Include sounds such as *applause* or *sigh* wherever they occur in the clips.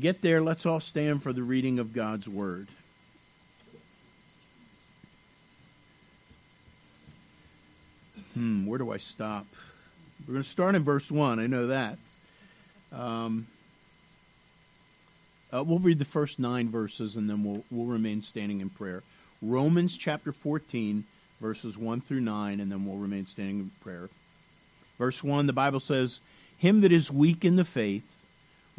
Get there, let's all stand for the reading of God's Word. Hmm, where do I stop? We're going to start in verse 1. I know that. Um, uh, we'll read the first nine verses and then we'll, we'll remain standing in prayer. Romans chapter 14, verses 1 through 9, and then we'll remain standing in prayer. Verse 1, the Bible says, Him that is weak in the faith,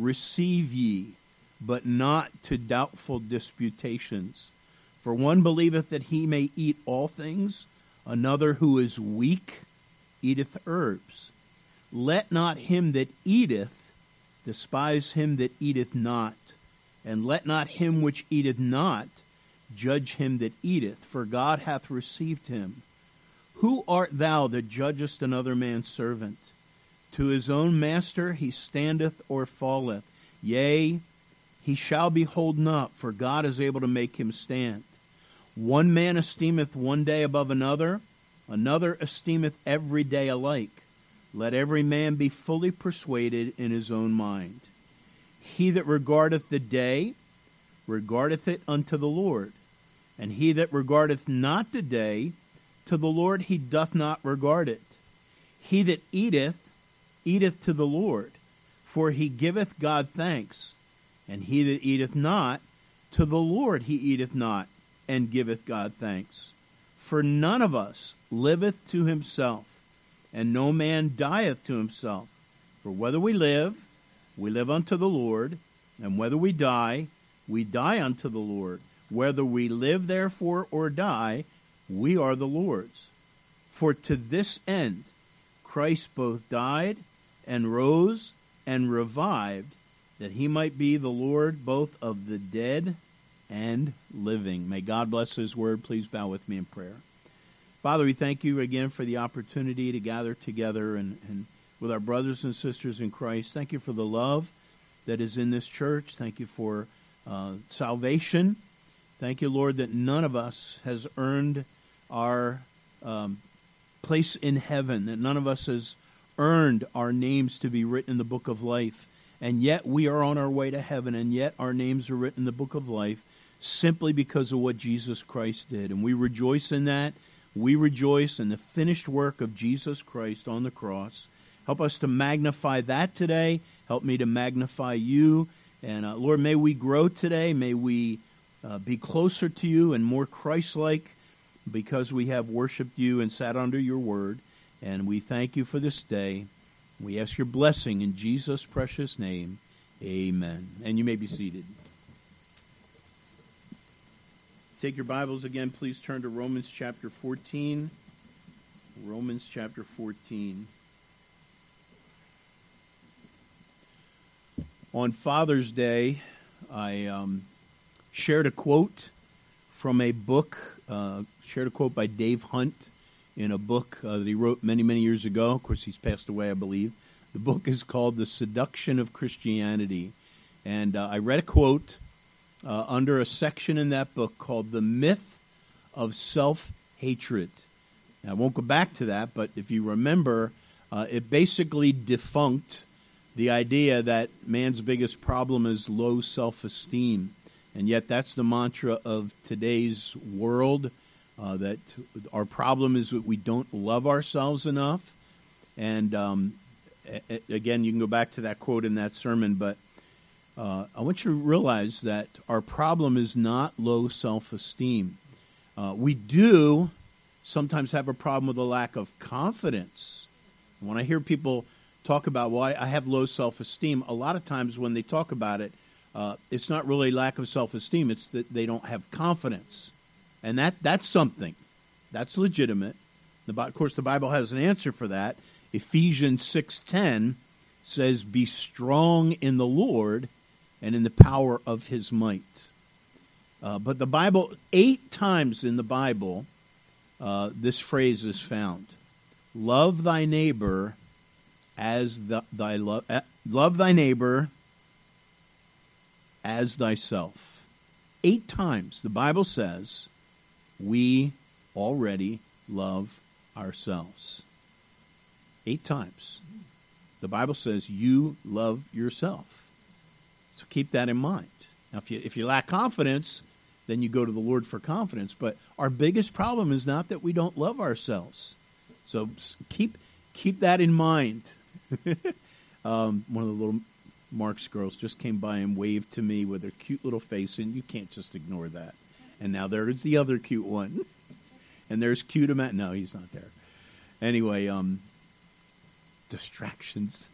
receive ye, but not to doubtful disputations. For one believeth that he may eat all things, another who is weak eateth herbs. Let not him that eateth despise him that eateth not, and let not him which eateth not judge him that eateth, for God hath received him. Who art thou that judgest another man's servant? To his own master he standeth or falleth. Yea, he shall be holden up, for God is able to make him stand. One man esteemeth one day above another, another esteemeth every day alike. Let every man be fully persuaded in his own mind. He that regardeth the day, regardeth it unto the Lord, and he that regardeth not the day, to the Lord he doth not regard it. He that eateth, eateth to the Lord, for he giveth God thanks. And he that eateth not, to the Lord he eateth not, and giveth God thanks. For none of us liveth to himself, and no man dieth to himself. For whether we live, we live unto the Lord, and whether we die, we die unto the Lord. Whether we live, therefore, or die, we are the Lord's. For to this end Christ both died and rose and revived, that he might be the Lord both of the dead and living. May God bless his word. Please bow with me in prayer. Father, we thank you again for the opportunity to gather together and, and with our brothers and sisters in Christ. Thank you for the love that is in this church. Thank you for uh, salvation. Thank you, Lord, that none of us has earned our um, place in heaven, that none of us has earned our names to be written in the book of life. And yet we are on our way to heaven, and yet our names are written in the book of life simply because of what Jesus Christ did. And we rejoice in that. We rejoice in the finished work of Jesus Christ on the cross. Help us to magnify that today. Help me to magnify you. And uh, Lord, may we grow today. May we uh, be closer to you and more Christ like because we have worshiped you and sat under your word. And we thank you for this day. We ask your blessing in Jesus' precious name. Amen. And you may be seated. Take your Bibles again. Please turn to Romans chapter 14. Romans chapter 14. On Father's Day, I um, shared a quote from a book, uh, shared a quote by Dave Hunt in a book uh, that he wrote many, many years ago. Of course, he's passed away, I believe. The book is called The Seduction of Christianity. And uh, I read a quote uh, under a section in that book called The Myth of Self Hatred. I won't go back to that, but if you remember, uh, it basically defunct the idea that man's biggest problem is low self esteem. And yet, that's the mantra of today's world uh, that our problem is that we don't love ourselves enough. And um, a- again, you can go back to that quote in that sermon, but uh, I want you to realize that our problem is not low self esteem. Uh, we do sometimes have a problem with a lack of confidence. When I hear people talk about, well, I, I have low self esteem, a lot of times when they talk about it, uh, it's not really lack of self esteem, it's that they don't have confidence. And that, that's something. That's legitimate. The, of course, the Bible has an answer for that. Ephesians 6.10 says, Be strong in the Lord and in the power of his might. Uh, but the Bible, eight times in the Bible, uh, this phrase is found Love thy neighbor as the, thy love, uh, love thy neighbor as thyself. Eight times the Bible says we already love ourselves. Eight times. The Bible says you love yourself. So keep that in mind. Now, if you, if you lack confidence, then you go to the Lord for confidence. But our biggest problem is not that we don't love ourselves. So keep keep that in mind. *laughs* um, one of the little Mark's girls just came by and waved to me with her cute little face, and you can't just ignore that. And now there's the other cute one, and there's cute Matt. No, he's not there. Anyway, um, distractions.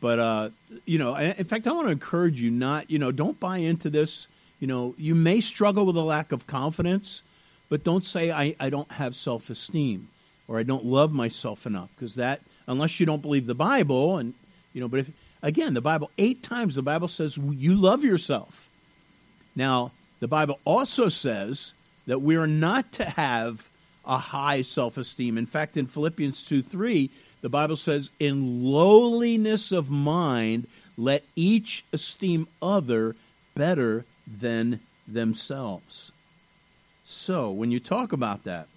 But uh, you know, in fact, I want to encourage you not. You know, don't buy into this. You know, you may struggle with a lack of confidence, but don't say I, I don't have self esteem or I don't love myself enough because that unless you don't believe the Bible and you know, but if again, the Bible eight times the Bible says you love yourself. Now, the Bible also says that we are not to have a high self esteem. In fact, in Philippians 2 3, the Bible says, In lowliness of mind, let each esteem other better than themselves. So, when you talk about that,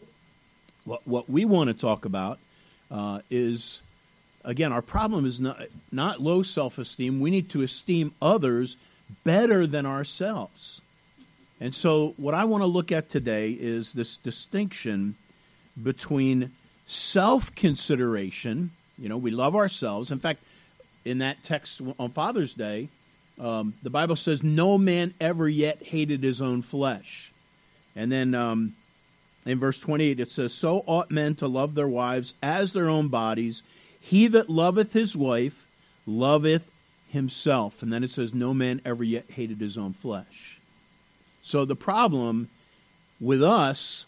what, what we want to talk about uh, is, again, our problem is not, not low self esteem. We need to esteem others better than ourselves. And so, what I want to look at today is this distinction between self consideration. You know, we love ourselves. In fact, in that text on Father's Day, um, the Bible says, No man ever yet hated his own flesh. And then um, in verse 28, it says, So ought men to love their wives as their own bodies. He that loveth his wife loveth himself. And then it says, No man ever yet hated his own flesh. So the problem with us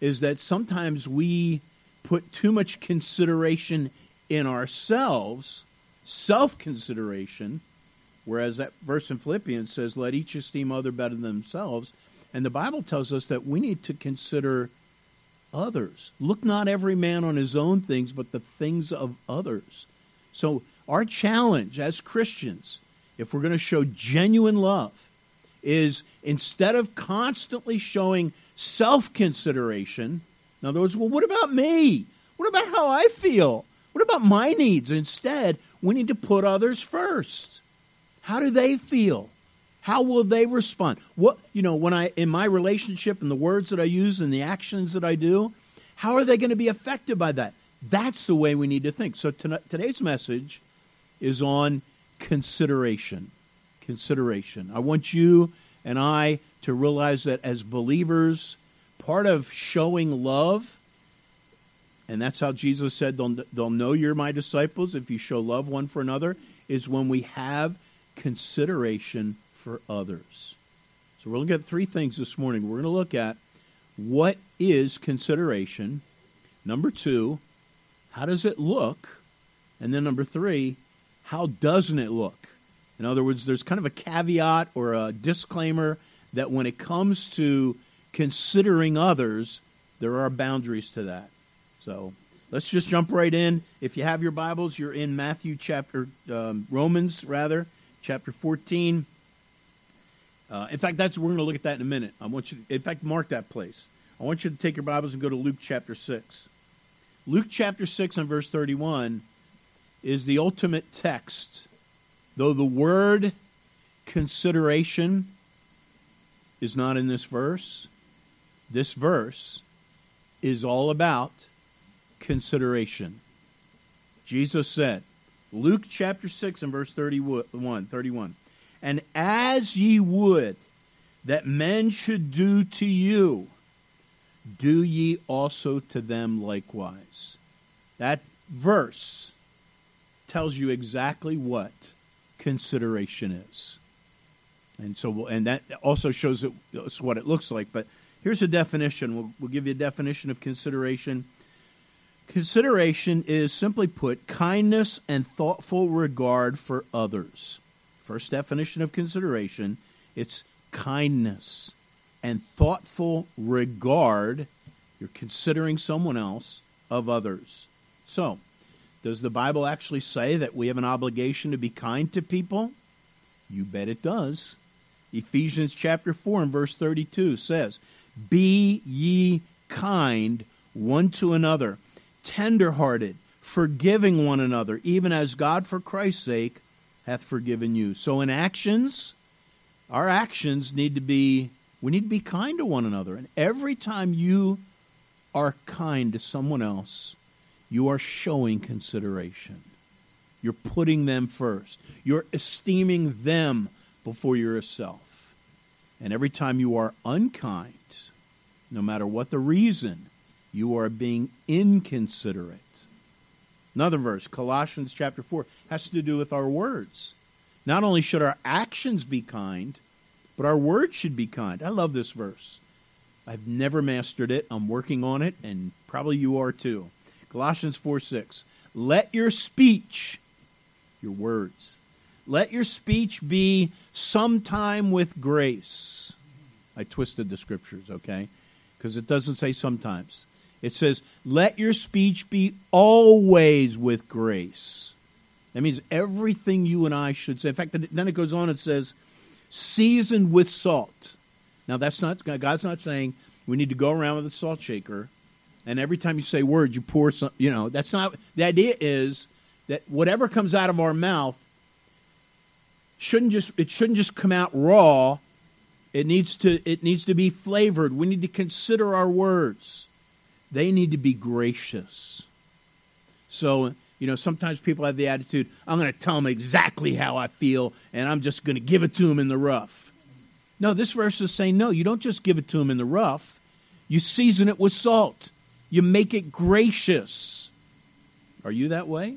is that sometimes we put too much consideration in ourselves, self consideration, whereas that verse in Philippians says, Let each esteem other better than themselves. And the Bible tells us that we need to consider others. Look not every man on his own things, but the things of others. So, our challenge as Christians, if we're going to show genuine love, is instead of constantly showing self consideration, in other words, well, what about me? What about how I feel? What about my needs? Instead, we need to put others first. How do they feel? How will they respond? What you know, when I in my relationship and the words that I use and the actions that I do, how are they going to be affected by that? That's the way we need to think. So today's message is on consideration. Consideration. I want you and I to realize that as believers, part of showing love, and that's how Jesus said, they'll, they'll know you're my disciples if you show love one for another, is when we have consideration for others. So we're looking at three things this morning. We're going to look at what is consideration. Number two, how does it look? And then number three, how doesn't it look? In other words, there's kind of a caveat or a disclaimer that when it comes to considering others, there are boundaries to that. So let's just jump right in. If you have your Bibles, you're in Matthew chapter, um, Romans rather, chapter 14. Uh, in fact, that's we're going to look at that in a minute. I want you, to, in fact, mark that place. I want you to take your Bibles and go to Luke chapter six. Luke chapter six and verse thirty-one is the ultimate text. Though the word consideration is not in this verse, this verse is all about consideration. Jesus said, Luke chapter 6 and verse 31, 31 and as ye would that men should do to you, do ye also to them likewise. That verse tells you exactly what consideration is. And so, and that also shows us what it looks like. But here's a definition. We'll, we'll give you a definition of consideration. Consideration is simply put kindness and thoughtful regard for others. First definition of consideration it's kindness and thoughtful regard. You're considering someone else of others. So, does the Bible actually say that we have an obligation to be kind to people? You bet it does. Ephesians chapter 4 and verse 32 says, Be ye kind one to another, tenderhearted, forgiving one another, even as God for Christ's sake hath forgiven you. So in actions, our actions need to be we need to be kind to one another. And every time you are kind to someone else, you are showing consideration. You're putting them first. You're esteeming them before yourself. And every time you are unkind, no matter what the reason, you are being inconsiderate. Another verse, Colossians chapter 4, has to do with our words. Not only should our actions be kind, but our words should be kind. I love this verse. I've never mastered it. I'm working on it, and probably you are too. Colossians 4 6. Let your speech, your words, let your speech be sometime with grace. I twisted the scriptures, okay? Because it doesn't say sometimes. It says, let your speech be always with grace. That means everything you and I should say. In fact, then it goes on and says, seasoned with salt. Now, that's not God's not saying we need to go around with a salt shaker, and every time you say words, you pour some. You know, that's not the idea. Is that whatever comes out of our mouth shouldn't just it shouldn't just come out raw. It needs to it needs to be flavored. We need to consider our words. They need to be gracious. So you know, sometimes people have the attitude, I'm going to tell them exactly how I feel, and I'm just going to give it to them in the rough. No, this verse is saying, no, you don't just give it to them in the rough. You season it with salt. You make it gracious. Are you that way?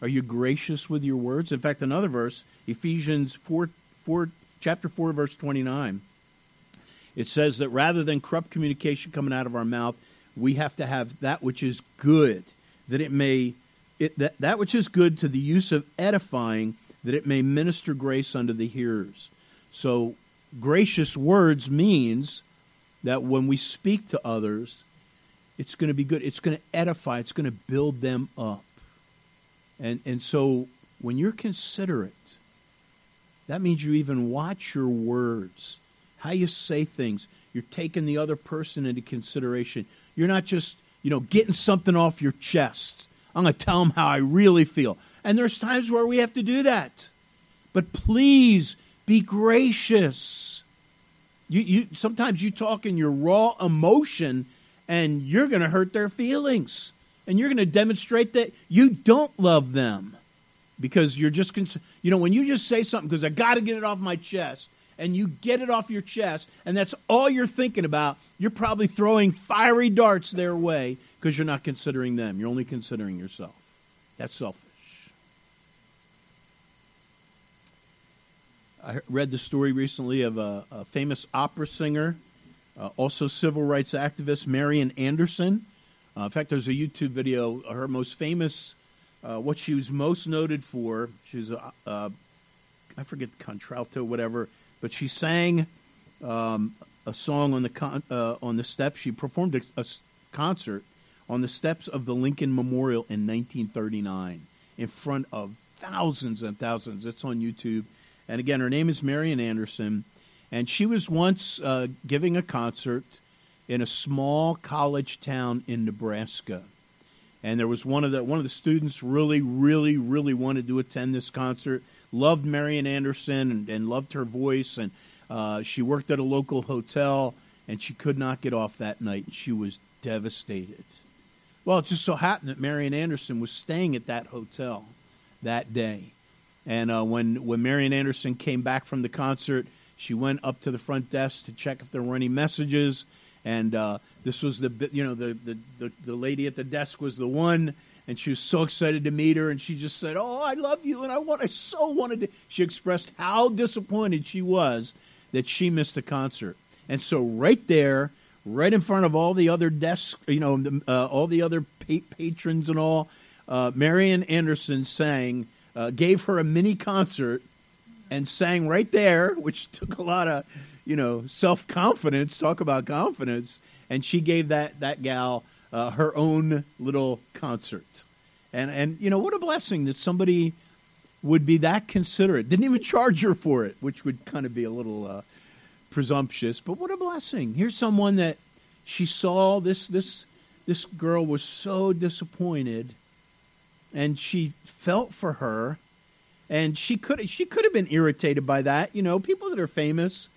Are you gracious with your words? In fact, another verse, Ephesians 4, 4 chapter 4, verse 29, it says that rather than corrupt communication coming out of our mouth, we have to have that which is good, that it may it, that, that which is good to the use of edifying, that it may minister grace unto the hearers. So, gracious words means that when we speak to others, it's going to be good. It's going to edify. It's going to build them up. And and so when you're considerate, that means you even watch your words, how you say things. You're taking the other person into consideration. You're not just you know getting something off your chest I'm going to tell them how I really feel. And there's times where we have to do that. But please be gracious. You, you sometimes you talk in your raw emotion and you're going to hurt their feelings. And you're going to demonstrate that you don't love them because you're just cons- you know when you just say something because I got to get it off my chest and you get it off your chest and that's all you're thinking about, you're probably throwing fiery darts their way because you're not considering them. You're only considering yourself. That's selfish. I read the story recently of a, a famous opera singer, uh, also civil rights activist, Marian Anderson. Uh, in fact, there's a YouTube video, her most famous, uh, what she was most noted for. She was, a, uh, I forget, contralto, whatever, but she sang um, a song on the con- uh, on the steps. She performed a, a concert on the steps of the Lincoln Memorial in 1939 in front of thousands and thousands. It's on YouTube. And again, her name is Marian Anderson, and she was once uh, giving a concert in a small college town in Nebraska. And there was one of the one of the students really, really, really wanted to attend this concert. Loved Marian Anderson and, and loved her voice, and uh, she worked at a local hotel, and she could not get off that night. And she was devastated. Well, it just so happened that Marian Anderson was staying at that hotel that day. And uh, when, when Marian Anderson came back from the concert, she went up to the front desk to check if there were any messages. And uh, this was the, you know, the, the, the, the lady at the desk was the one and she was so excited to meet her and she just said oh i love you and i want i so wanted to she expressed how disappointed she was that she missed the concert and so right there right in front of all the other desks, you know, uh, all the other pa- patrons and all. Uh, Marian Anderson sang, uh, gave her a mini concert, and sang right there, which *laughs* took a lot of, you know, self confidence. Talk about confidence, and she gave that that gal uh, her own little concert, and and you know what a blessing that somebody would be that considerate. Didn't even charge her for it, which would kind of be a little uh, presumptuous, but what a blessing. Here's someone that she saw this this this girl was so disappointed and she felt for her and she could she could have been irritated by that. You know, people that are famous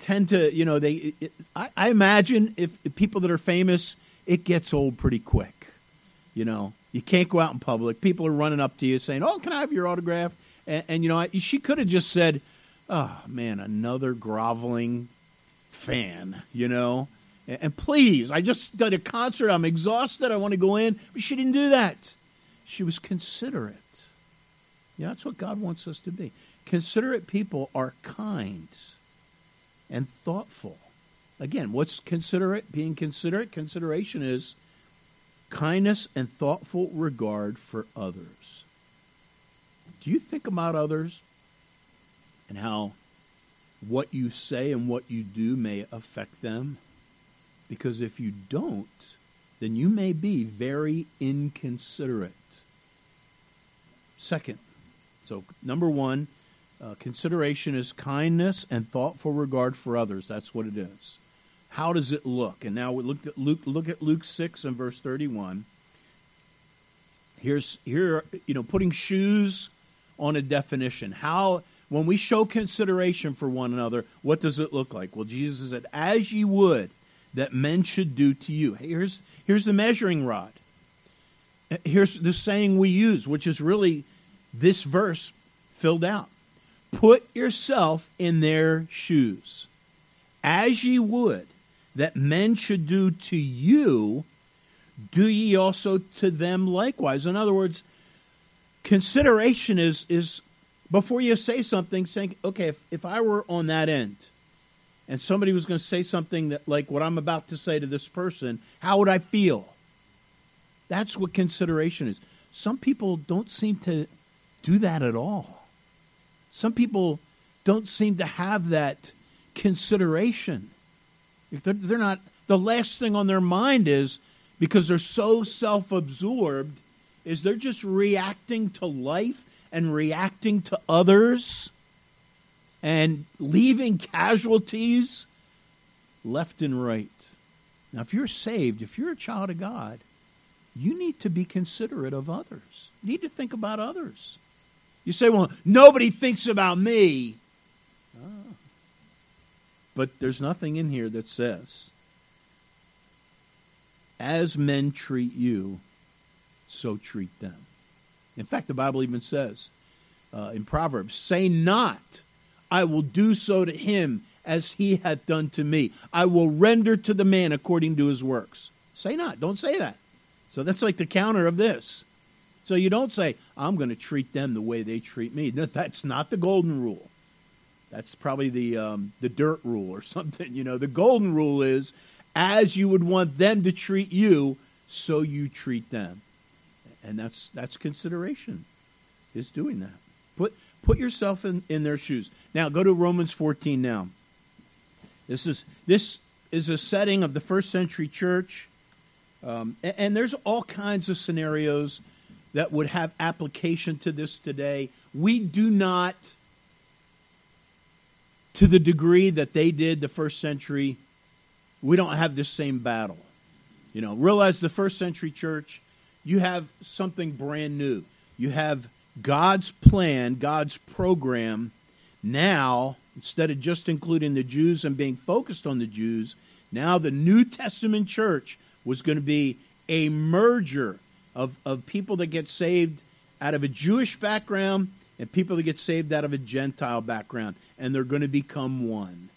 tend to, you know, they. It, I, I imagine if, if people that are famous, it gets old pretty quick. You know, you can't go out in public. People are running up to you saying, "Oh, can I have your autograph?" And, and you know, she could have just said, "Oh man, another groveling fan," you know. And, and please, I just did a concert. I'm exhausted. I want to go in, but she didn't do that. She was considerate. Yeah, that's what God wants us to be. Considerate people are kind and thoughtful. Again, what's considerate? Being considerate, consideration is kindness and thoughtful regard for others. Do you think about others and how what you say and what you do may affect them? Because if you don't, then you may be very inconsiderate. Second, so number one, uh, consideration is kindness and thoughtful regard for others. That's what it is. How does it look? And now we look at Luke. Look at Luke six and verse thirty-one. Here's here you know putting shoes on a definition. How when we show consideration for one another, what does it look like? Well, Jesus said, "As ye would that men should do to you." Here's here's the measuring rod. Here's the saying we use, which is really this verse filled out. Put yourself in their shoes, as ye would that men should do to you, do ye also to them likewise. In other words, consideration is is before you say something, saying, okay, if, if I were on that end and somebody was going to say something that like what I'm about to say to this person, how would I feel? That's what consideration is. Some people don't seem to do that at all. Some people don't seem to have that consideration. If they're, they're not, the last thing on their mind is because they're so self absorbed, is they're just reacting to life and reacting to others and leaving casualties left and right. Now, if you're saved, if you're a child of God, you need to be considerate of others. You need to think about others. You say, well, nobody thinks about me. But there's nothing in here that says, as men treat you, so treat them. In fact, the Bible even says uh, in Proverbs, say not, I will do so to him as he hath done to me. I will render to the man according to his works. Say not. Don't say that. So that's like the counter of this. So you don't say, I'm going to treat them the way they treat me. No, that's not the golden rule. That's probably the, um, the dirt rule or *laughs* something. You know, the golden rule is as you would want them to treat you, so you treat them. And that's, that's consideration, is doing that. Put, put yourself in, in their shoes. Now, go to Romans 14 now. This is, this is a setting of the first century church. Um, and, and, there's all kinds of scenarios that would have application to this today. We do not, to the degree that they did the first century, we don't have this same battle. You know, realize the first century church, you have something brand new. You have God's plan, God's program. Now, instead of just including the Jews and being focused on the Jews, now the New Testament church was going to be a merger of, of people that get saved out of a Jewish background and people that get saved out of a Gentile background, and they're going to become one.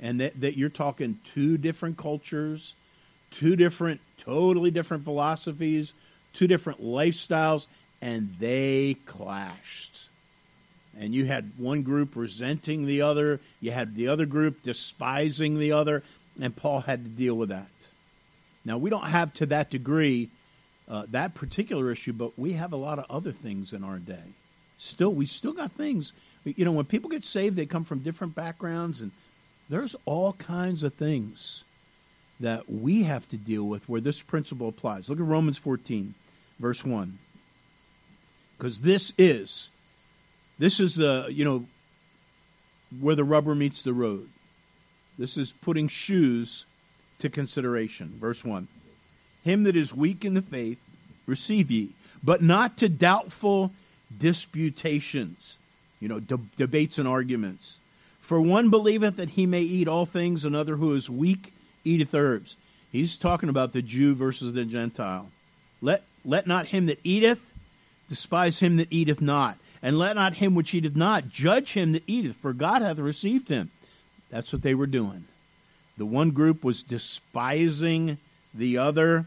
And that, that you're talking two different cultures, two different, totally different philosophies, two different lifestyles, and they clashed. And you had one group resenting the other, you had the other group despising the other, and Paul had to deal with that. Now, we don't have to that degree uh, that particular issue, but we have a lot of other things in our day. Still, we still got things. You know, when people get saved, they come from different backgrounds, and there's all kinds of things that we have to deal with where this principle applies. Look at Romans 14, verse 1. Because this is, this is the, you know, where the rubber meets the road. This is putting shoes to consideration. Verse 1. Him that is weak in the faith, receive ye, but not to doubtful disputations, you know, de- debates and arguments. For one believeth that he may eat all things, another who is weak eateth herbs. He's talking about the Jew versus the Gentile. Let, let not him that eateth despise him that eateth not, and let not him which eateth not judge him that eateth, for God hath received him. That's what they were doing. The one group was despising the other,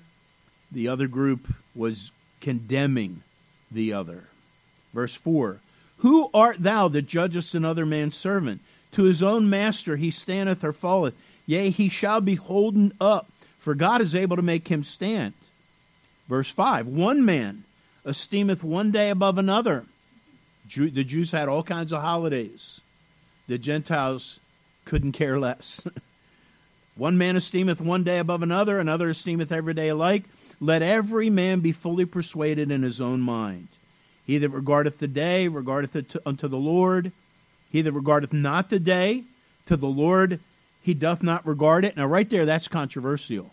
the other group was condemning the other. Verse 4 Who art thou that judgest another man's servant? To his own master he standeth or falleth. Yea, he shall be holden up, for God is able to make him stand. Verse 5 One man esteemeth one day above another. the Jews had all kinds of holidays. The Gentiles couldn't care less. *laughs* one man esteemeth one day above another, another esteemeth every day alike. Let every man be fully persuaded in his own mind. He that regardeth the day regardeth it to, unto the Lord. He that regardeth not the day to the Lord, he doth not regard it. Now, right there, that's controversial.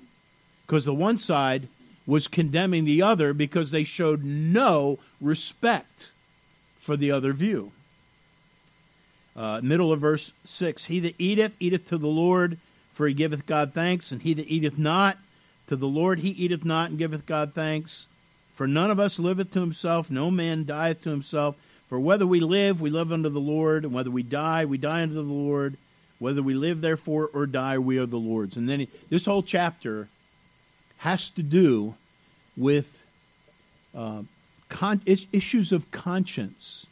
Because the one side was condemning the other because they showed no respect for the other view. Uh, middle of verse 6 He that eateth, eateth to the Lord, for he giveth God thanks, and he that eateth not, to the Lord he eateth not, and giveth God thanks. For none of us liveth to himself, no man dieth to himself. For whether we live, we live unto the Lord, and whether we die, we die unto the Lord. Whether we live, therefore, or die, we are the Lord's. And then this whole chapter has to do with uh, con- issues of conscience.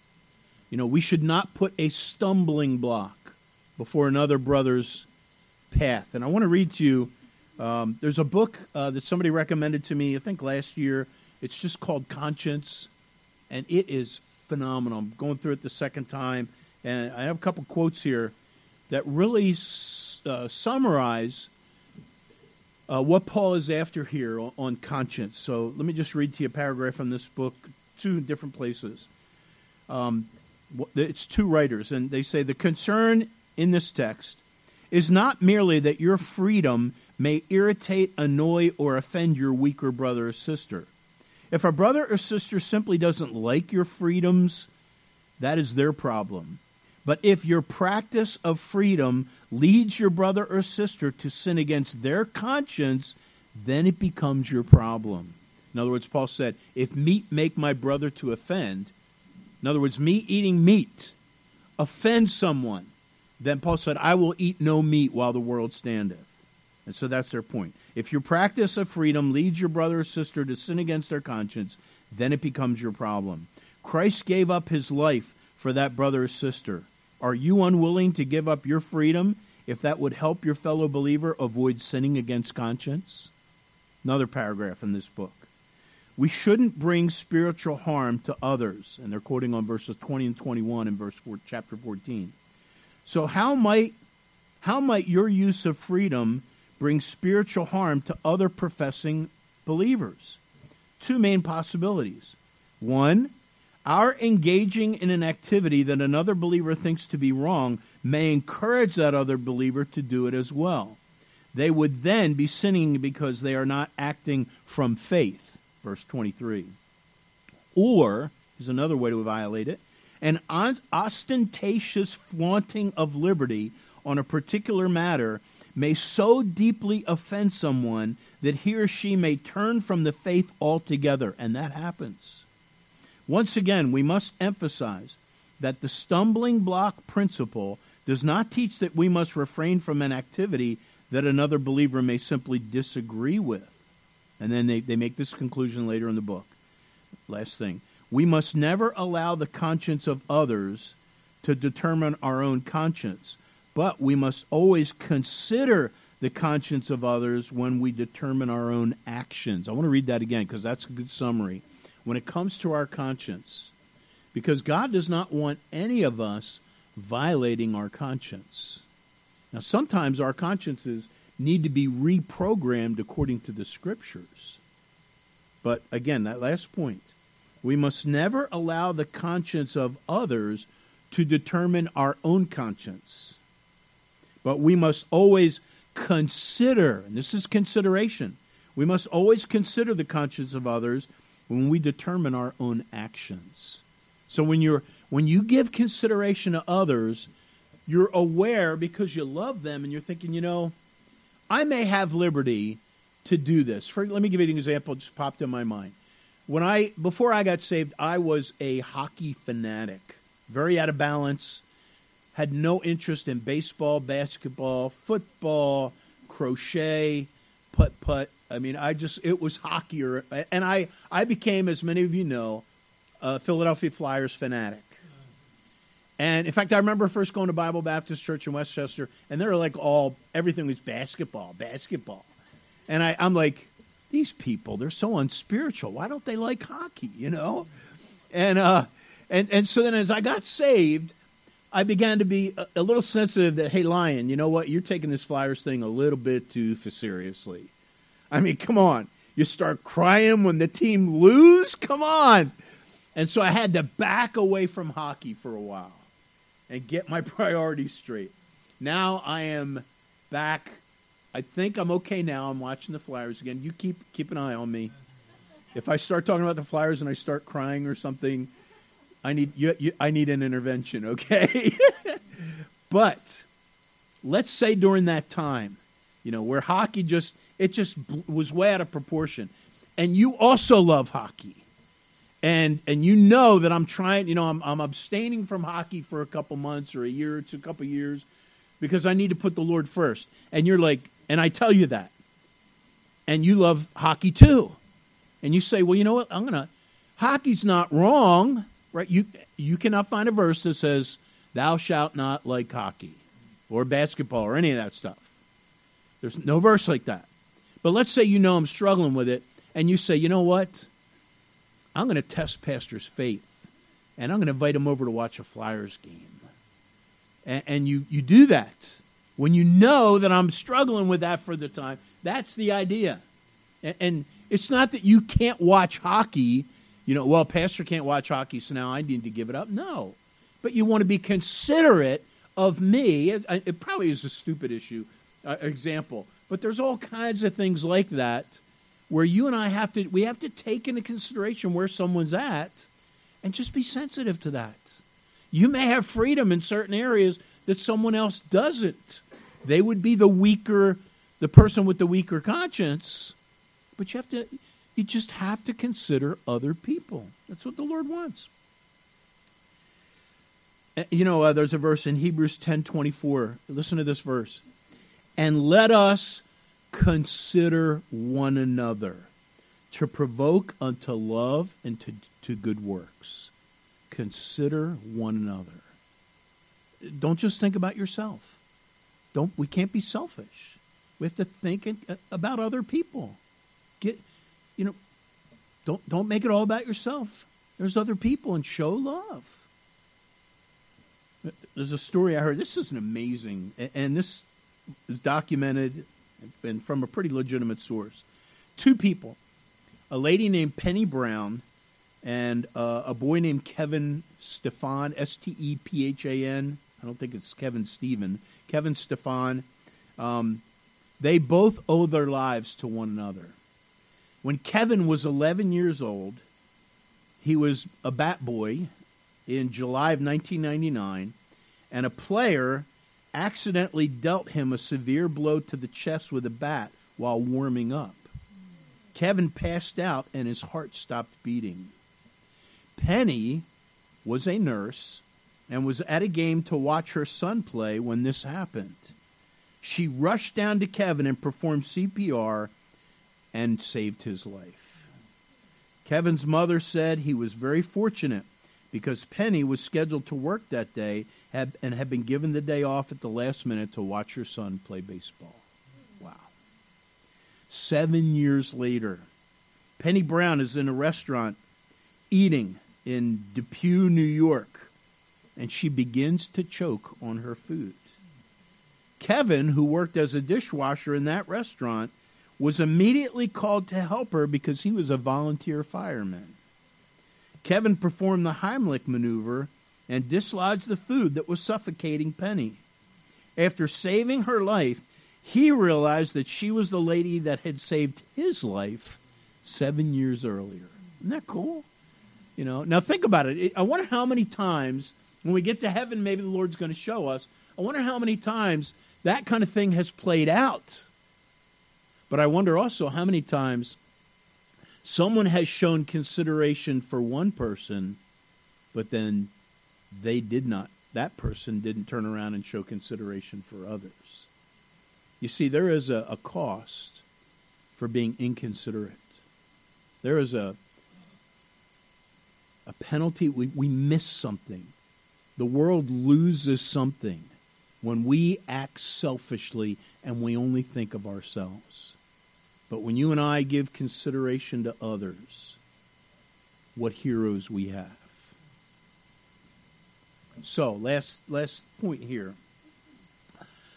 You know, we should not put a stumbling block before another brother's path. And I want to read to you. Um, there's a book uh, that somebody recommended to me, I think last year. It's just called Conscience, and it is phenomenal. I'm going through it the second time, and I have a couple quotes here that really uh, summarize uh, what Paul is after here on, on, conscience. So let me just read to you a paragraph from this book, two different places. Um, it's two writers, and they say the concern in this text is not merely that your freedom may irritate, annoy, or offend your weaker brother or sister. If a brother or sister simply doesn't like your freedoms, that is their problem. But if your practice of freedom leads your brother or sister to sin against their conscience, then it becomes your problem. In other words, Paul said, if meat make my brother to offend, in other words, me eating meat offends someone, then Paul said, I will eat no meat while the world standeth. And so that's their point. If your practice of freedom leads your brother or sister to sin against their conscience, then it becomes your problem. Christ gave up his life for that brother or sister. Are you unwilling to give up your freedom if that would help your fellow believer avoid sinning against conscience? Another paragraph in this book. We shouldn't bring spiritual harm to others, and they're quoting on verses 20 and 21 in verse 4, chapter 14. So how might how might your use of freedom bring spiritual harm to other professing believers? Two main possibilities. One, our engaging in an activity that another believer thinks to be wrong may encourage that other believer to do it as well. They would then be sinning because they are not acting from faith. Verse 23. Or, is another way to violate it, an ostentatious flaunting of liberty on a particular matter may so deeply offend someone that he or she may turn from the faith altogether, and that happens. Once again, we must emphasize that the stumbling block principle does not teach that we must refrain from an activity that another believer may simply disagree with. And then they, they make this conclusion later in the book. Last thing. We must never allow the conscience of others to determine our own conscience, but we must always consider the conscience of others when we determine our own actions. I want to read that again because that's a good summary when it comes to our conscience, because God does not want any of us violating our conscience. Now, sometimes our consciences need to be reprogrammed according to the scriptures. But again, that last point, we must never allow the conscience of others to determine our own conscience. But we must always consider, and this is consideration, we must always consider the conscience of others when we determine our own actions. So when you're when you give consideration to others, you're aware because you love them and you're thinking, you know, I may have liberty to do this. For, let me give you an example just popped in my mind. When I before I got saved, I was a hockey fanatic. Very out of balance. Had no interest in baseball, basketball, football, crochet, putt putt. I mean, I just it was hockey or and I I became as many of you know, a Philadelphia Flyers fanatic. And in fact, I remember first going to Bible Baptist Church in West Chester, and they were like all everything was basketball, basketball. And I, I'm like, these people, they're so unspiritual. Why don't they like hockey? You know? And uh, and and so then as I got saved, I began to be a, a little sensitive that hey, Lion, you know what? You're taking this Flyers thing a little bit too seriously. I mean, come on. You start crying when the team lose? Come on. And so I had to back away from hockey for a while and get my *laughs* priorities straight. Now I am back. I think I'm okay now. I'm watching the Flyers again. You keep keep an eye on me. If I start talking about the Flyers and I start crying or something, I need you, you, I need an intervention, okay? *laughs* but let's say during that time, you know, where hockey just it just was way out of proportion, and you also love hockey. And and you know that I'm trying, you know, I'm I'm abstaining from hockey for a couple months or a year or two, a couple years, because I need to put the Lord first. And you're like, and I tell you that, and you love hockey too, and you say, well, you know what, I'm gonna, hockey's not wrong, right? You you cannot find a verse that says, "Thou shalt not like hockey," or basketball, or any of that stuff. There's no verse like that. But let's say you know I'm struggling with it, and you say, you know what? I'm going to test Pastor's faith, and I'm going to invite him over to watch a Flyers game. And, and you, you do that when you know that I'm struggling with that for the time. That's the idea. And, and it's not that you can't watch hockey. You know, well, Pastor can't watch hockey, so now I need to give it up. No. But you want to be considerate of me. It, it probably is a stupid issue, uh, example, but there's all kinds of things like that where you and I have to we have to take into consideration where someone's at and just be sensitive to that. You may have freedom in certain areas that someone else doesn't. They would be the weaker the person with the weaker conscience, but you have to you just have to consider other people. That's what the Lord wants. Uh, you know, uh, there's a verse in Hebrews 10:24. Listen to this verse. And let us consider one another to provoke unto love and to, to good works. Consider one another. Don't just think about yourself. Don't we can't be selfish. We have to think about other people. Get you know don't don't make it all about yourself. There's other people and show love. There's a story I heard. This is an amazing, and this is documented and from a pretty legitimate source. Two people, a lady named Penny Brown and uh, a boy named Kevin Stephan, S T E P H A N. I don't think it's Kevin Stephen. Kevin Stephan. Um, they both owe their lives to one another. When Kevin was 11 years old, he was a bat boy in July of 1999, and a player accidentally dealt him a severe blow to the chest with a bat while warming up. Kevin passed out and his heart stopped beating. Penny was a nurse and was at a game to watch her son play when this happened. She rushed down to Kevin and performed CPR and saved his life. Kevin's mother said he was very fortunate because Penny was scheduled to work that day and had been given the day off at the last minute to watch her son play baseball. Wow. Seven years later, Penny Brown is in a restaurant eating in Depew, New York, and she begins to choke on her food. Kevin, who worked as a dishwasher in that restaurant, was immediately called to help her because he was a volunteer fireman. Kevin performed the Heimlich maneuver and dislodged the food that was suffocating Penny. After saving her life, he realized that she was the lady that had saved his life seven years earlier. Isn't that cool? You know, now think about it. I wonder how many times when we get to heaven, maybe the Lord's going to show us. I wonder how many times that kind of thing has played out. But I wonder also how many times someone has shown consideration for one person, but then they did not, that person didn't turn around and show consideration for others. You see, there is a, a cost for being inconsiderate. There is a, a penalty. We, we miss something. The world loses something when we act selfishly and we only think of ourselves. But when you and I give consideration to others, what heroes we have. So, last last point here.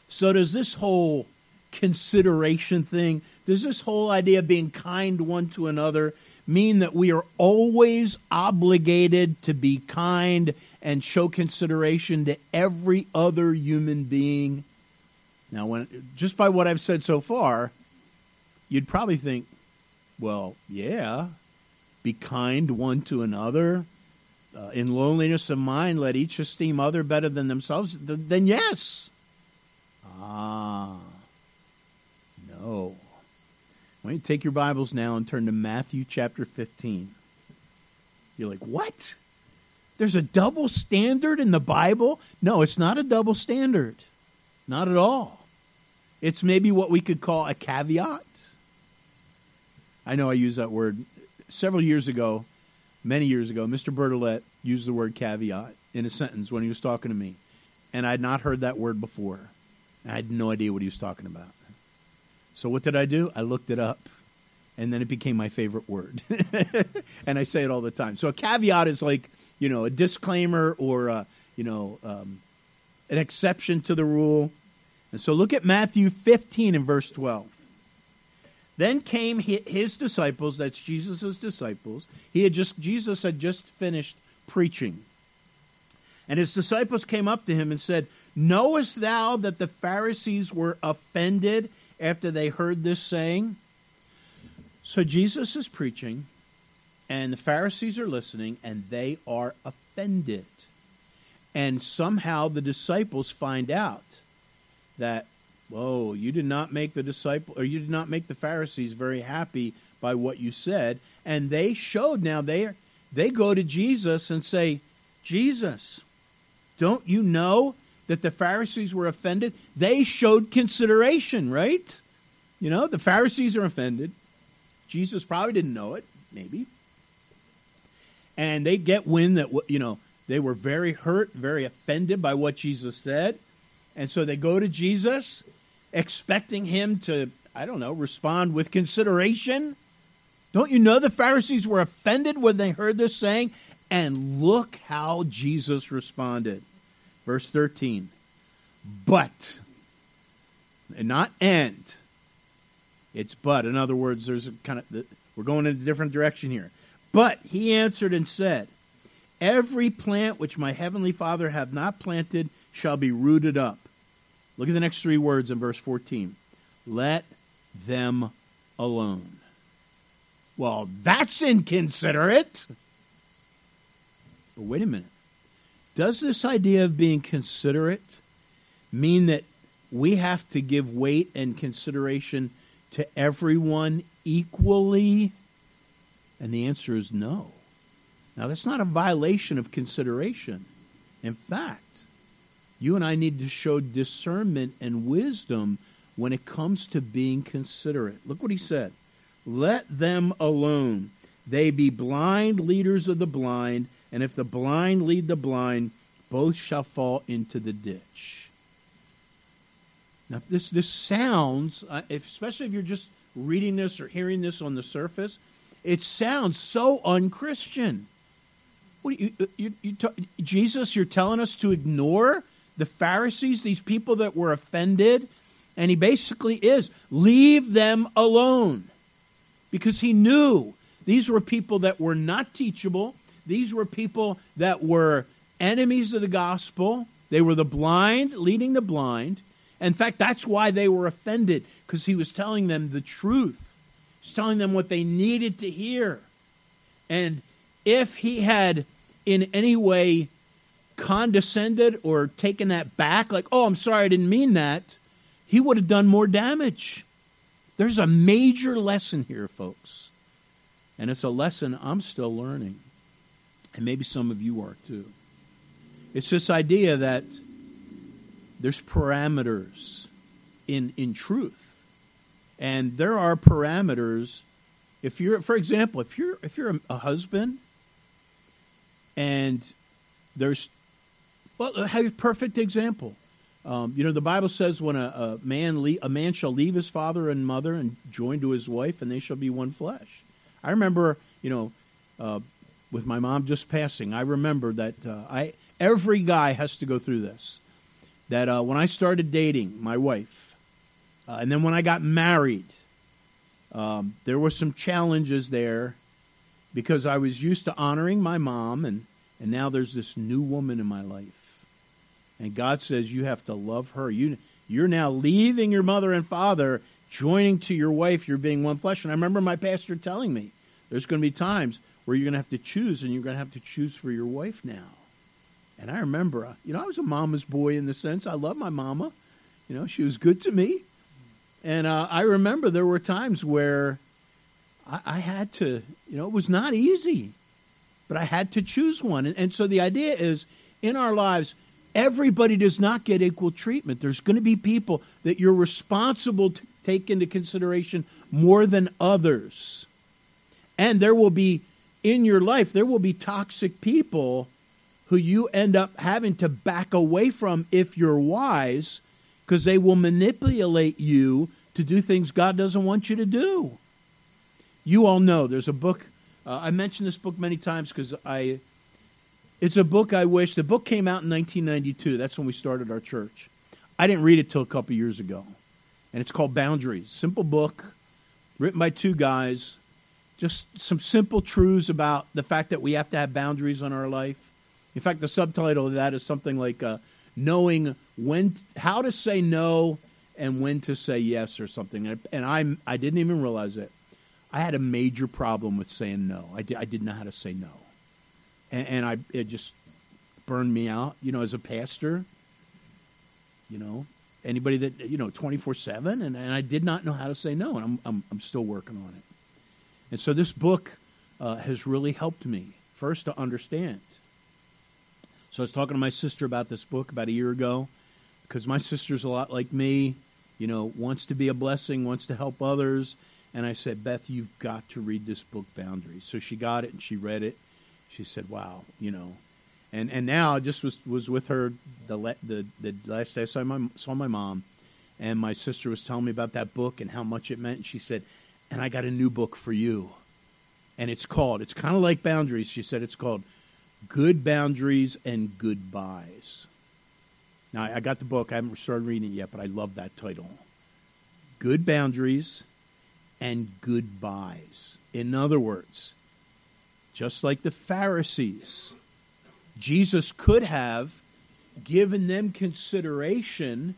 So does this whole consideration thing, does this whole idea of being kind one to another mean that we are always obligated to be kind and show consideration to every other human being? Now, when just by what I've said so far, you'd probably think, well, yeah, be kind one to another. Uh, in loneliness of mind, let each esteem other better than themselves. then yes. Ah, no. Why don't you take your Bibles now and turn to Matthew chapter 15? You're like, what? There's a double standard in the Bible? No, it's not a double standard. Not at all. It's maybe what we could call a caveat. I know I use that word several years ago, many years ago. Mr. Bertolet used the word caveat in a sentence when he was talking to me, and I had not heard that word before. I had no idea what he was talking about. So what did I do? I looked it up, and then it became my favorite word, *laughs* and I say it all the time. So a caveat is like you know a disclaimer or a, you know um, an exception to the rule. And so look at Matthew 15 and verse 12. Then came his disciples, that's Jesus' disciples. He had just Jesus had just finished preaching. And his disciples came up to him and said, Knowest thou that the Pharisees were offended after they heard this saying? So Jesus is preaching, and the Pharisees are listening, and they are offended. And somehow the disciples find out that Whoa, you did not make the disciple or you did not make the Pharisees very happy by what you said. And they showed now they they go to Jesus and say, Jesus, don't you know that the Pharisees were offended? They showed consideration, right? You know, the Pharisees are offended. Jesus probably didn't know it, maybe. And they get wind that, you know, they were very hurt, very offended by what Jesus said. And so they go to Jesus expecting him to, I don't know, respond with consideration? Don't you know the Pharisees were offended when they heard this saying? And look how Jesus responded. Verse 13. But, and not and, it's but. In other words, there's a kind of, we're going in a different direction here. But he answered and said, Every plant which my heavenly Father hath not planted shall be rooted up. Look at the next three words in verse 14. Let them alone. Well, that's inconsiderate. But wait a minute. Does this idea of being considerate mean that we have to give weight and consideration to everyone equally? And the answer is no. Now, that's not a violation of consideration. In fact, you and I need to show discernment and wisdom when it comes to being considerate. Look what he said Let them alone. They be blind leaders of the blind, and if the blind lead the blind, both shall fall into the ditch. Now, this, this sounds, uh, if, especially if you're just reading this or hearing this on the surface, it sounds so unchristian. What you, you, you, Jesus, you're telling us to ignore the Pharisees, these people that were offended, and he basically is leave them alone. Because he knew these were people that were not teachable, these were people that were enemies of the gospel. They were the blind leading the blind. In fact, that's why they were offended, because he was telling them the truth. He's telling them what they needed to hear. And if he had in any way condescended or taken that back, like, oh, I'm sorry, I didn't mean that, he would have done more damage. There's a major lesson here, folks. And it's a lesson I'm still learning. And maybe some of you are too. It's this idea that there's parameters in, in truth. And there are parameters. If you're, for example, if you're if you're a, a husband and there's well, have a perfect example. Um, you know, the Bible says when a, a man le- a man shall leave his father and mother and join to his wife, and they shall be one flesh. I remember, you know, uh, with my mom just passing, I remember that uh, I every guy has to go through this. That uh, when I started dating my wife, uh, and then when I got married, um, there were some challenges there because I was used to honoring my mom, and and now there's this new woman in my life and God says you have to love her. You you're now leaving your mother and father, joining to your wife, you're being one flesh. And I remember my pastor telling me there's going to be times where you're going to have to choose and you're going to have to choose for your wife now. And I remember, uh, you know, I was a mama's boy in the sense I love my mama. You know, she was good to me. And uh, I remember there were times where I, I, had to, you know, it was not easy, but I had to choose one. And, and so the idea is in our lives, everybody does not get equal treatment. There's going to be people that you're responsible to take into consideration more than others. And there will be, in your life, there will be toxic people who you end up having to back away from if you're wise because they will manipulate you to do things God doesn't want you to do. You all know there's a book. Uh, I mentioned this book many times because I it's a book I wish. The book came out in 1992. That's when we started our church. I didn't read it till a couple years ago. And it's called Boundaries. Simple book, written by two guys. Just some simple truths about the fact that we have to have boundaries in our life. In fact, the subtitle of that is something like uh, knowing when, how to say no and when to say yes or something. And, I'm, I didn't even realize it. I had a major problem with saying no. I, did, I didn't know how to say no and, and I it just burned me out. You know, as a pastor, you know, anybody that you know twenty four seven, and I did not know how to say no, and I'm I'm, I'm still working on it. And so this book uh, has really helped me first to understand. So I was talking to my sister about this book about a year ago, because my sister's a lot like me. You know, wants to be a blessing, wants to help others. And I said, Beth, you've got to read this book, Boundaries. So she got it and she read it she said, "Wow, you know." And and now I just was was with her the the the last day I saw my saw my mom, and my sister was telling me about that book and how much it meant. And she said, "And I got a new book for you." And it's called. It's kind of like boundaries. She said it's called "Good Boundaries and Goodbyes." Now I got the book. I haven't started reading it yet, but I love that title. Good boundaries and goodbyes. In other words, just like the Pharisees. Jesus could have given them consideration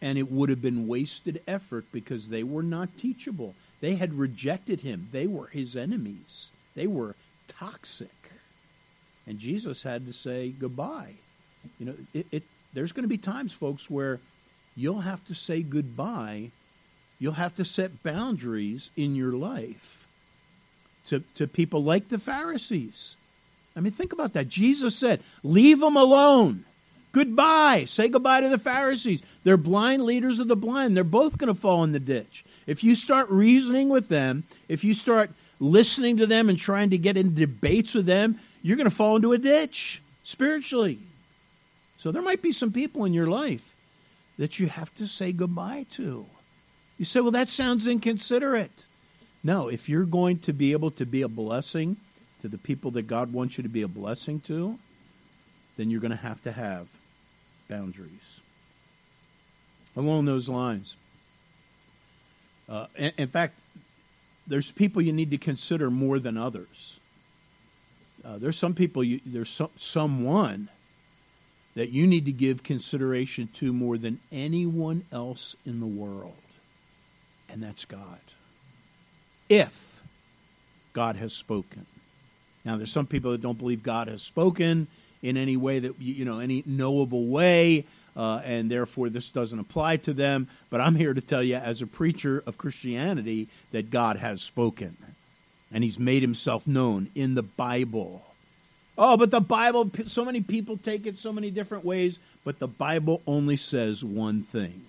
and it would have been wasted effort because they were not teachable. They had rejected him. They were his enemies. They were toxic. And Jesus had to say goodbye. You know, it, it there's going to be times, folks, where you'll have to say goodbye. You'll have to set boundaries in your life to, to people like the Pharisees. I mean, think about that. Jesus said, Leave them alone. Goodbye. Say goodbye to the Pharisees. They're blind leaders of the blind. They're both going to fall in the ditch. If you start reasoning with them, if you start listening to them and trying to get into debates with them, you're going to fall into a ditch spiritually. So there might be some people in your life that you have to say goodbye to. You say, well, that sounds inconsiderate. No, if you're going to be able to be a blessing to the people that God wants you to be a blessing to, then you're going to have to have boundaries. Along those lines, uh, in, fact, there's people you need to consider more than others. Uh, there's some people, you, there's some, someone that you need to give consideration to more than anyone else in the world, and that's God if God has spoken. Now, there's some people that don't believe God has spoken in any way that, you know, any knowable way, uh, and therefore this doesn't apply to them. But I'm here to tell you, as a preacher of Christianity, that God has spoken. And he's made himself known in the Bible. Oh, but the Bible, so many people take it so many different ways, but the Bible only says one thing.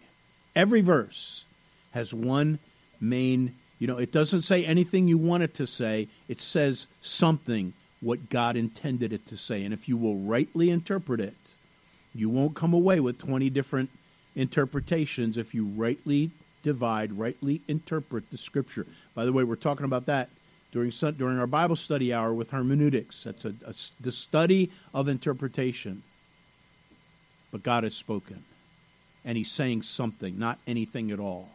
Every verse has one main, you know, it doesn't say anything you want it to say, it says something what God intended it to say. And if you will rightly interpret it, you won't come away with 20 different interpretations if you rightly divide, rightly interpret the scripture. By the way, we're talking about that during during our Bible study hour with hermeneutics. That's a, a, the study of interpretation. But God has spoken, and He's saying something, not anything at all.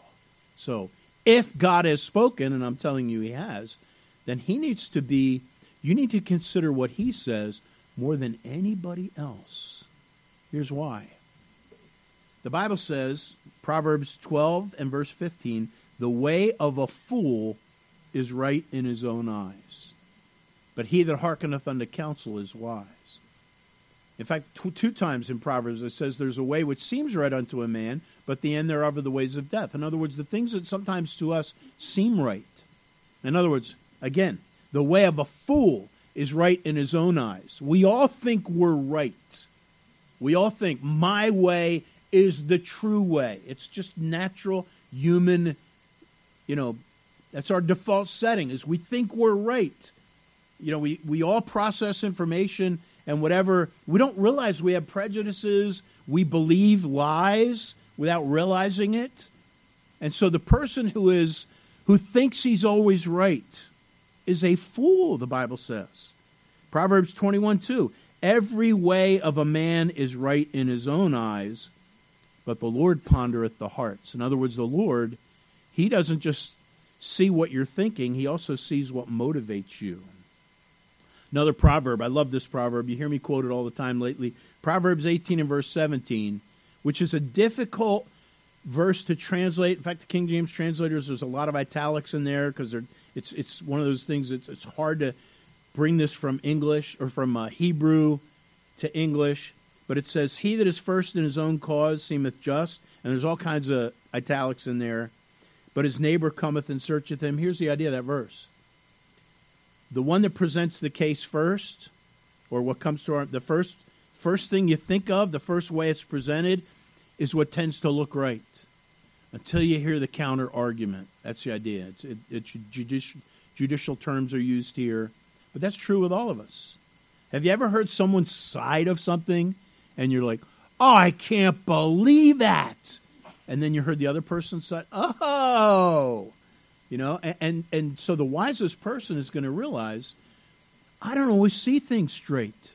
So, if God has spoken, and I'm telling you He has, then He needs to be. You need to consider what He says more than anybody else. Here's why. The Bible says, Proverbs 12 and verse 15, the way of a fool is right in his own eyes. But he that hearkeneth unto counsel is wise. In fact, t- two times in Proverbs it says, There's a way which seems right unto a man, but the end thereof are the ways of death. In other words, the things that sometimes to us seem right. In other words, again, the way of a fool is right in his own eyes. We all think we're right. We all think my way is the true way. It's just natural human, you know, that's our default setting is we think we're right. You know, we, we all process information and whatever. We don't realize we have prejudices. We believe lies without realizing it. And so the person who is who thinks he's always right is a fool, the Bible says. Proverbs 21 2. Every way of a man is right in his own eyes, but the Lord pondereth the hearts. In other words, the Lord, he doesn't just see what you're thinking, he also sees what motivates you. Another proverb, I love this proverb. You hear me quote it all the time lately. Proverbs 18 and verse 17, which is a difficult verse to translate. In fact, the King James translators, there's a lot of italics in there because it's, it's one of those things that's it's hard to bring this from English or from uh, Hebrew to English. But it says, He that is first in his own cause seemeth just. And there's all kinds of italics in there but his neighbor cometh and searcheth him. Here's the idea of that verse. The one that presents the case first, or what comes to our the first first thing you think of, the first way it's presented, is what tends to look right. Until you hear the counter argument. That's the idea. It's, it, it's judicial, judicial terms are used here, but that's true with all of us. Have you ever heard someone's side of something and you're like, oh, I can't believe that? and then you heard the other person side, "Oh," you know, and and, and so the wisest person is going to realize, I don't always see things straight,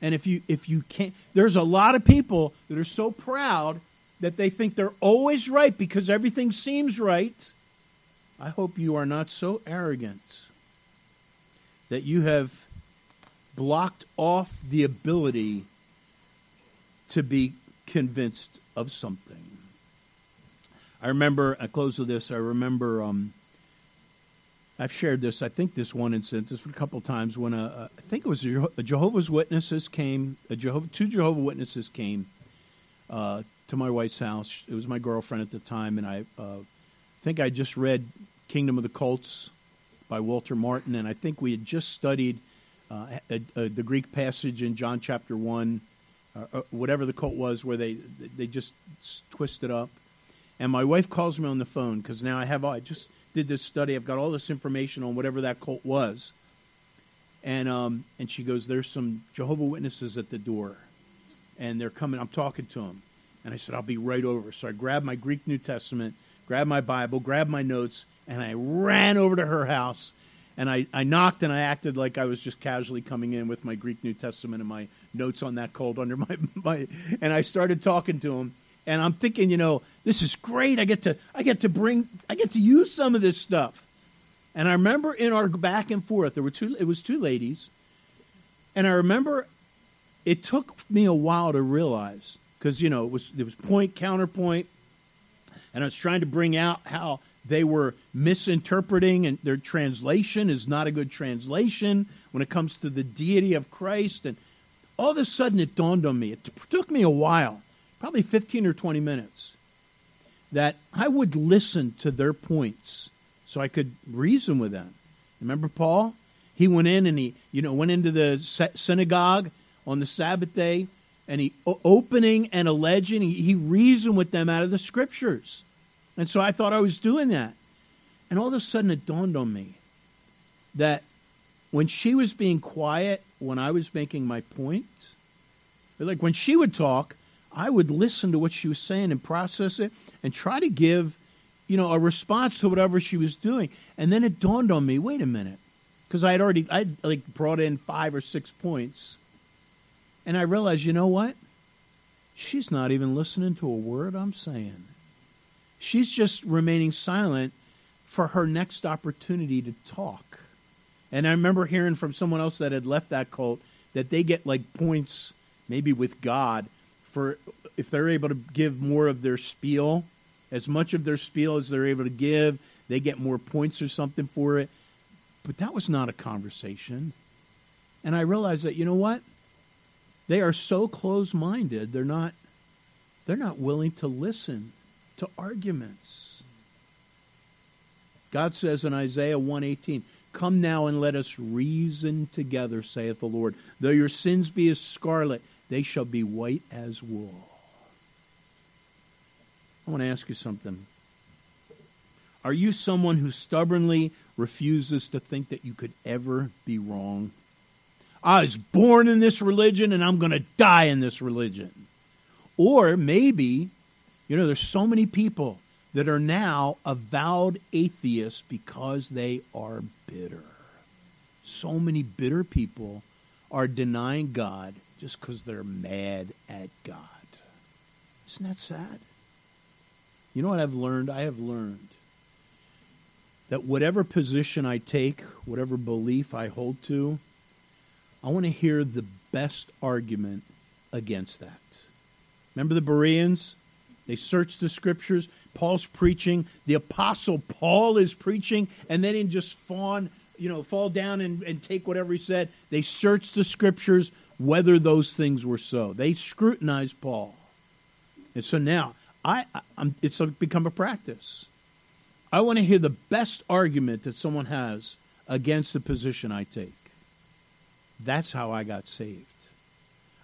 and if you if you can't, there's a lot of people that are so proud that they think they're always right because everything seems right. I hope you are not so arrogant that you have blocked off the ability to be convinced of something. I remember, I close with this, I remember, um, I've shared this, I think this one incident, this a couple times when a, I think it was a Jehovah's Witnesses came, a Jehovah, two Jehovah Witnesses came uh, to my wife's house. It was my girlfriend at the time, and I uh, think I just read Kingdom of the Cults by Walter Martin, and I think we had just studied uh, a, a, the Greek passage in John chapter 1, uh, uh, whatever the cult was, where they, they just twisted up and my wife calls me on the phone because now I have I just did this study. I've got all this information on whatever that cult was, and um, and she goes, "There's some Jehovah Witnesses at the door, and they're coming. I'm talking to them." And I said, "I'll be right over." So I grabbed my Greek New Testament, grabbed my Bible, grabbed my notes, and I ran over to her house. And I, I knocked and I acted like I was just casually coming in with my Greek New Testament and my notes on that cold under my, *laughs* my and I started talking to him and I'm thinking, you know, this is great. I get to I get to bring I get to use some of this stuff. And I remember in our back and forth, there were two it was two ladies. And I remember it took me a while to realize because you know it was there was point counterpoint and I was trying to bring out how they were misinterpreting, and their translation is not a good translation when it comes to the deity of Christ. And all of a sudden, it dawned on me. It took me a while, probably 15 or 20 minutes, that I would listen to their points so I could reason with them. Remember Paul? He went in and he, you know, went into the synagogue on the Sabbath day, and he opening and alleging, he, he reasoned with them out of the scriptures. And so I thought I was doing that. And all of a sudden it dawned on me that when she was being quiet, when I was making my point, like when she would talk, I would listen to what she was saying and process it and try to give, you know, a response to whatever she was doing. And then it dawned on me, wait a minute, because I had already I like brought in five or six points, and I realized, you know what? She's not even listening to a word I'm saying. She's just remaining silent for her next opportunity to talk. And I remember hearing from someone else that had left that cult that they get like points, maybe with God, for if they're able to give more of their spiel, as much of their spiel as they're able to give, they get more points or something for it. But that was not a conversation. And I realized that, you know what? They are so close minded, they're not they're not willing to listen to arguments. God says in Isaiah 118, Come now and let us reason together, saith the Lord. Though your sins be as scarlet, they shall be white as wool. I want to ask you something. Are you someone who stubbornly refuses to think that you could ever be wrong? I was born in this religion and I'm going to die in this religion. Or maybe, you know, there's so many people that are now avowed atheists because they are bitter. So many bitter people are denying God just because they're mad at God. Isn't that sad? You know what I've learned? I have learned that whatever position I take, whatever belief I hold to, I want to hear the best argument against that. Remember the Bereans? They searched the scriptures. Paul's preaching. The apostle Paul is preaching, and they didn't just fawn, you know, fall down and, and take whatever he said. They searched the scriptures whether those things were so. They scrutinized Paul. And so now I, I'm, it's become a practice. I want to hear the best argument that someone has against the position I take. That's how I got saved.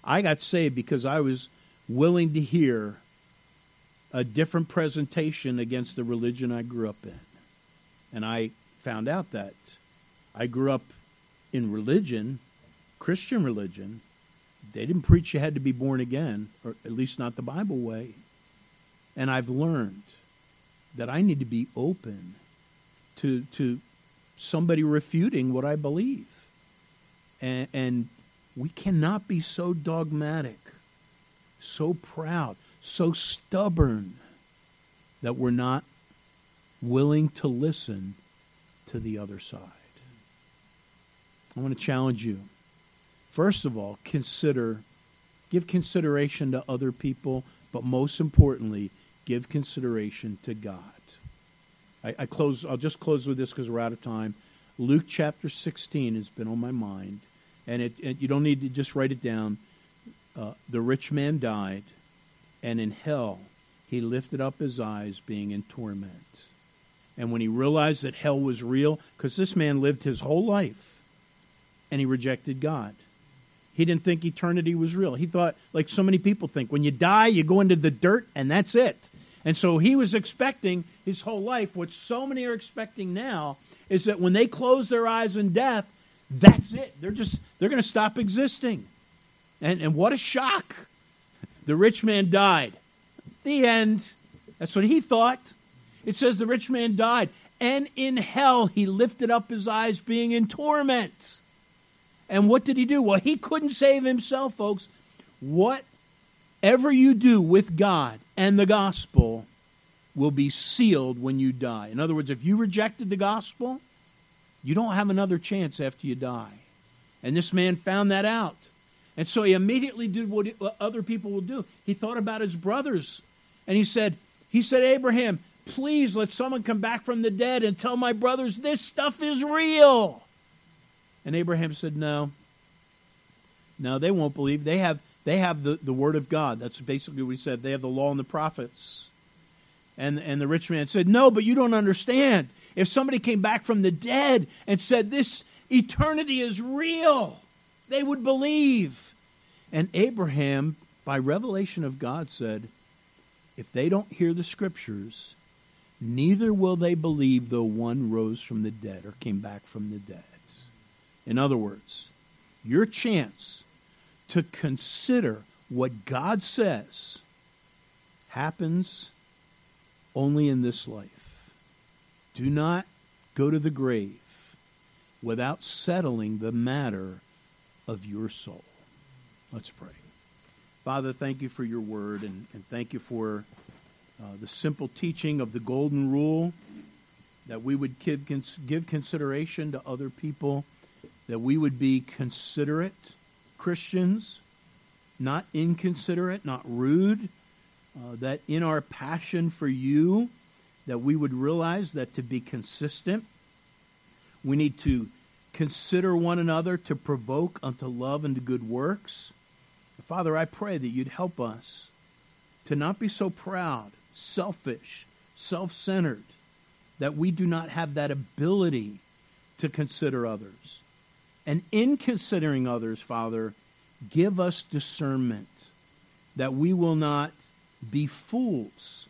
I got saved because I was willing to hear a different presentation against the religion I grew up in. And I found out that I grew up in religion, Christian religion. They didn't preach you had to be born again, or at least not the Bible way. And I've learned that I need to be open to to somebody refuting what I believe. And, and we cannot be so dogmatic, so proud, so stubborn that we're not willing to listen to the other side. I want to challenge you. First of all, consider, give consideration to other people, but most importantly, give consideration to God. I, I close. I'll just close with this because we're out of time. Luke chapter 16 has been on my mind, and it, it you don't need to just write it down. Uh, the rich man died, and in hell he lifted up his eyes, being in torment. And when he realized that hell was real, because this man lived his whole life and he rejected God. He didn't think eternity was real. He thought, like so many people think, when you die, you go into the dirt and that's it. And so he was expecting his whole life. What so many are expecting now is that when they close their eyes in death, that's it. They're just they're going to stop existing. And and what a shock. The rich man died. The end. That's what he thought. It says the rich man died, and in hell he lifted up his eyes being in torment. And what did he do? Well, he couldn't save himself, folks. Whatever you do with God, and the gospel will be sealed when you die. In other words, if you rejected the gospel, you don't have another chance after you die. And this man found that out. And so he immediately did what other people will do. He thought about his brothers. And he said, he said, Abraham, Please let someone come back from the dead and tell my brothers this stuff is real. And Abraham said, No. No, they won't believe. They have they have the, the word of God. That's basically what he said. They have the law and the prophets. And and the rich man said, No, but you don't understand. If somebody came back from the dead and said this eternity is real, they would believe. And Abraham, by revelation of God, said, If they don't hear the scriptures, neither will they believe though one rose from the dead or came back from the dead. In other words, your chance to consider what God says happens only in this life. Do not go to the grave without settling the matter of your soul. Let's pray. Father, thank you for your word and, and thank you for uh, the simple teaching of the golden rule that we would give, give consideration to other people, that we would be considerate Christians, not inconsiderate, not rude, uh, that in our passion for you, that we would realize that to be consistent, we need to consider one another to provoke unto love and to good works. Father, I pray that you'd help us to not be so proud, selfish, self centered, that we do not have that ability to consider others. And in considering others, Father, give us discernment that we will not be fools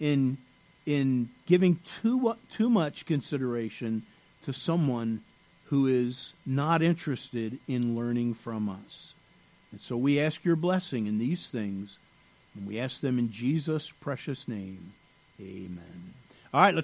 in, in giving too, too much consideration to someone who is not interested in learning from us. And so we ask your blessing in these things, and we ask them in Jesus' precious name. Amen. All right, let's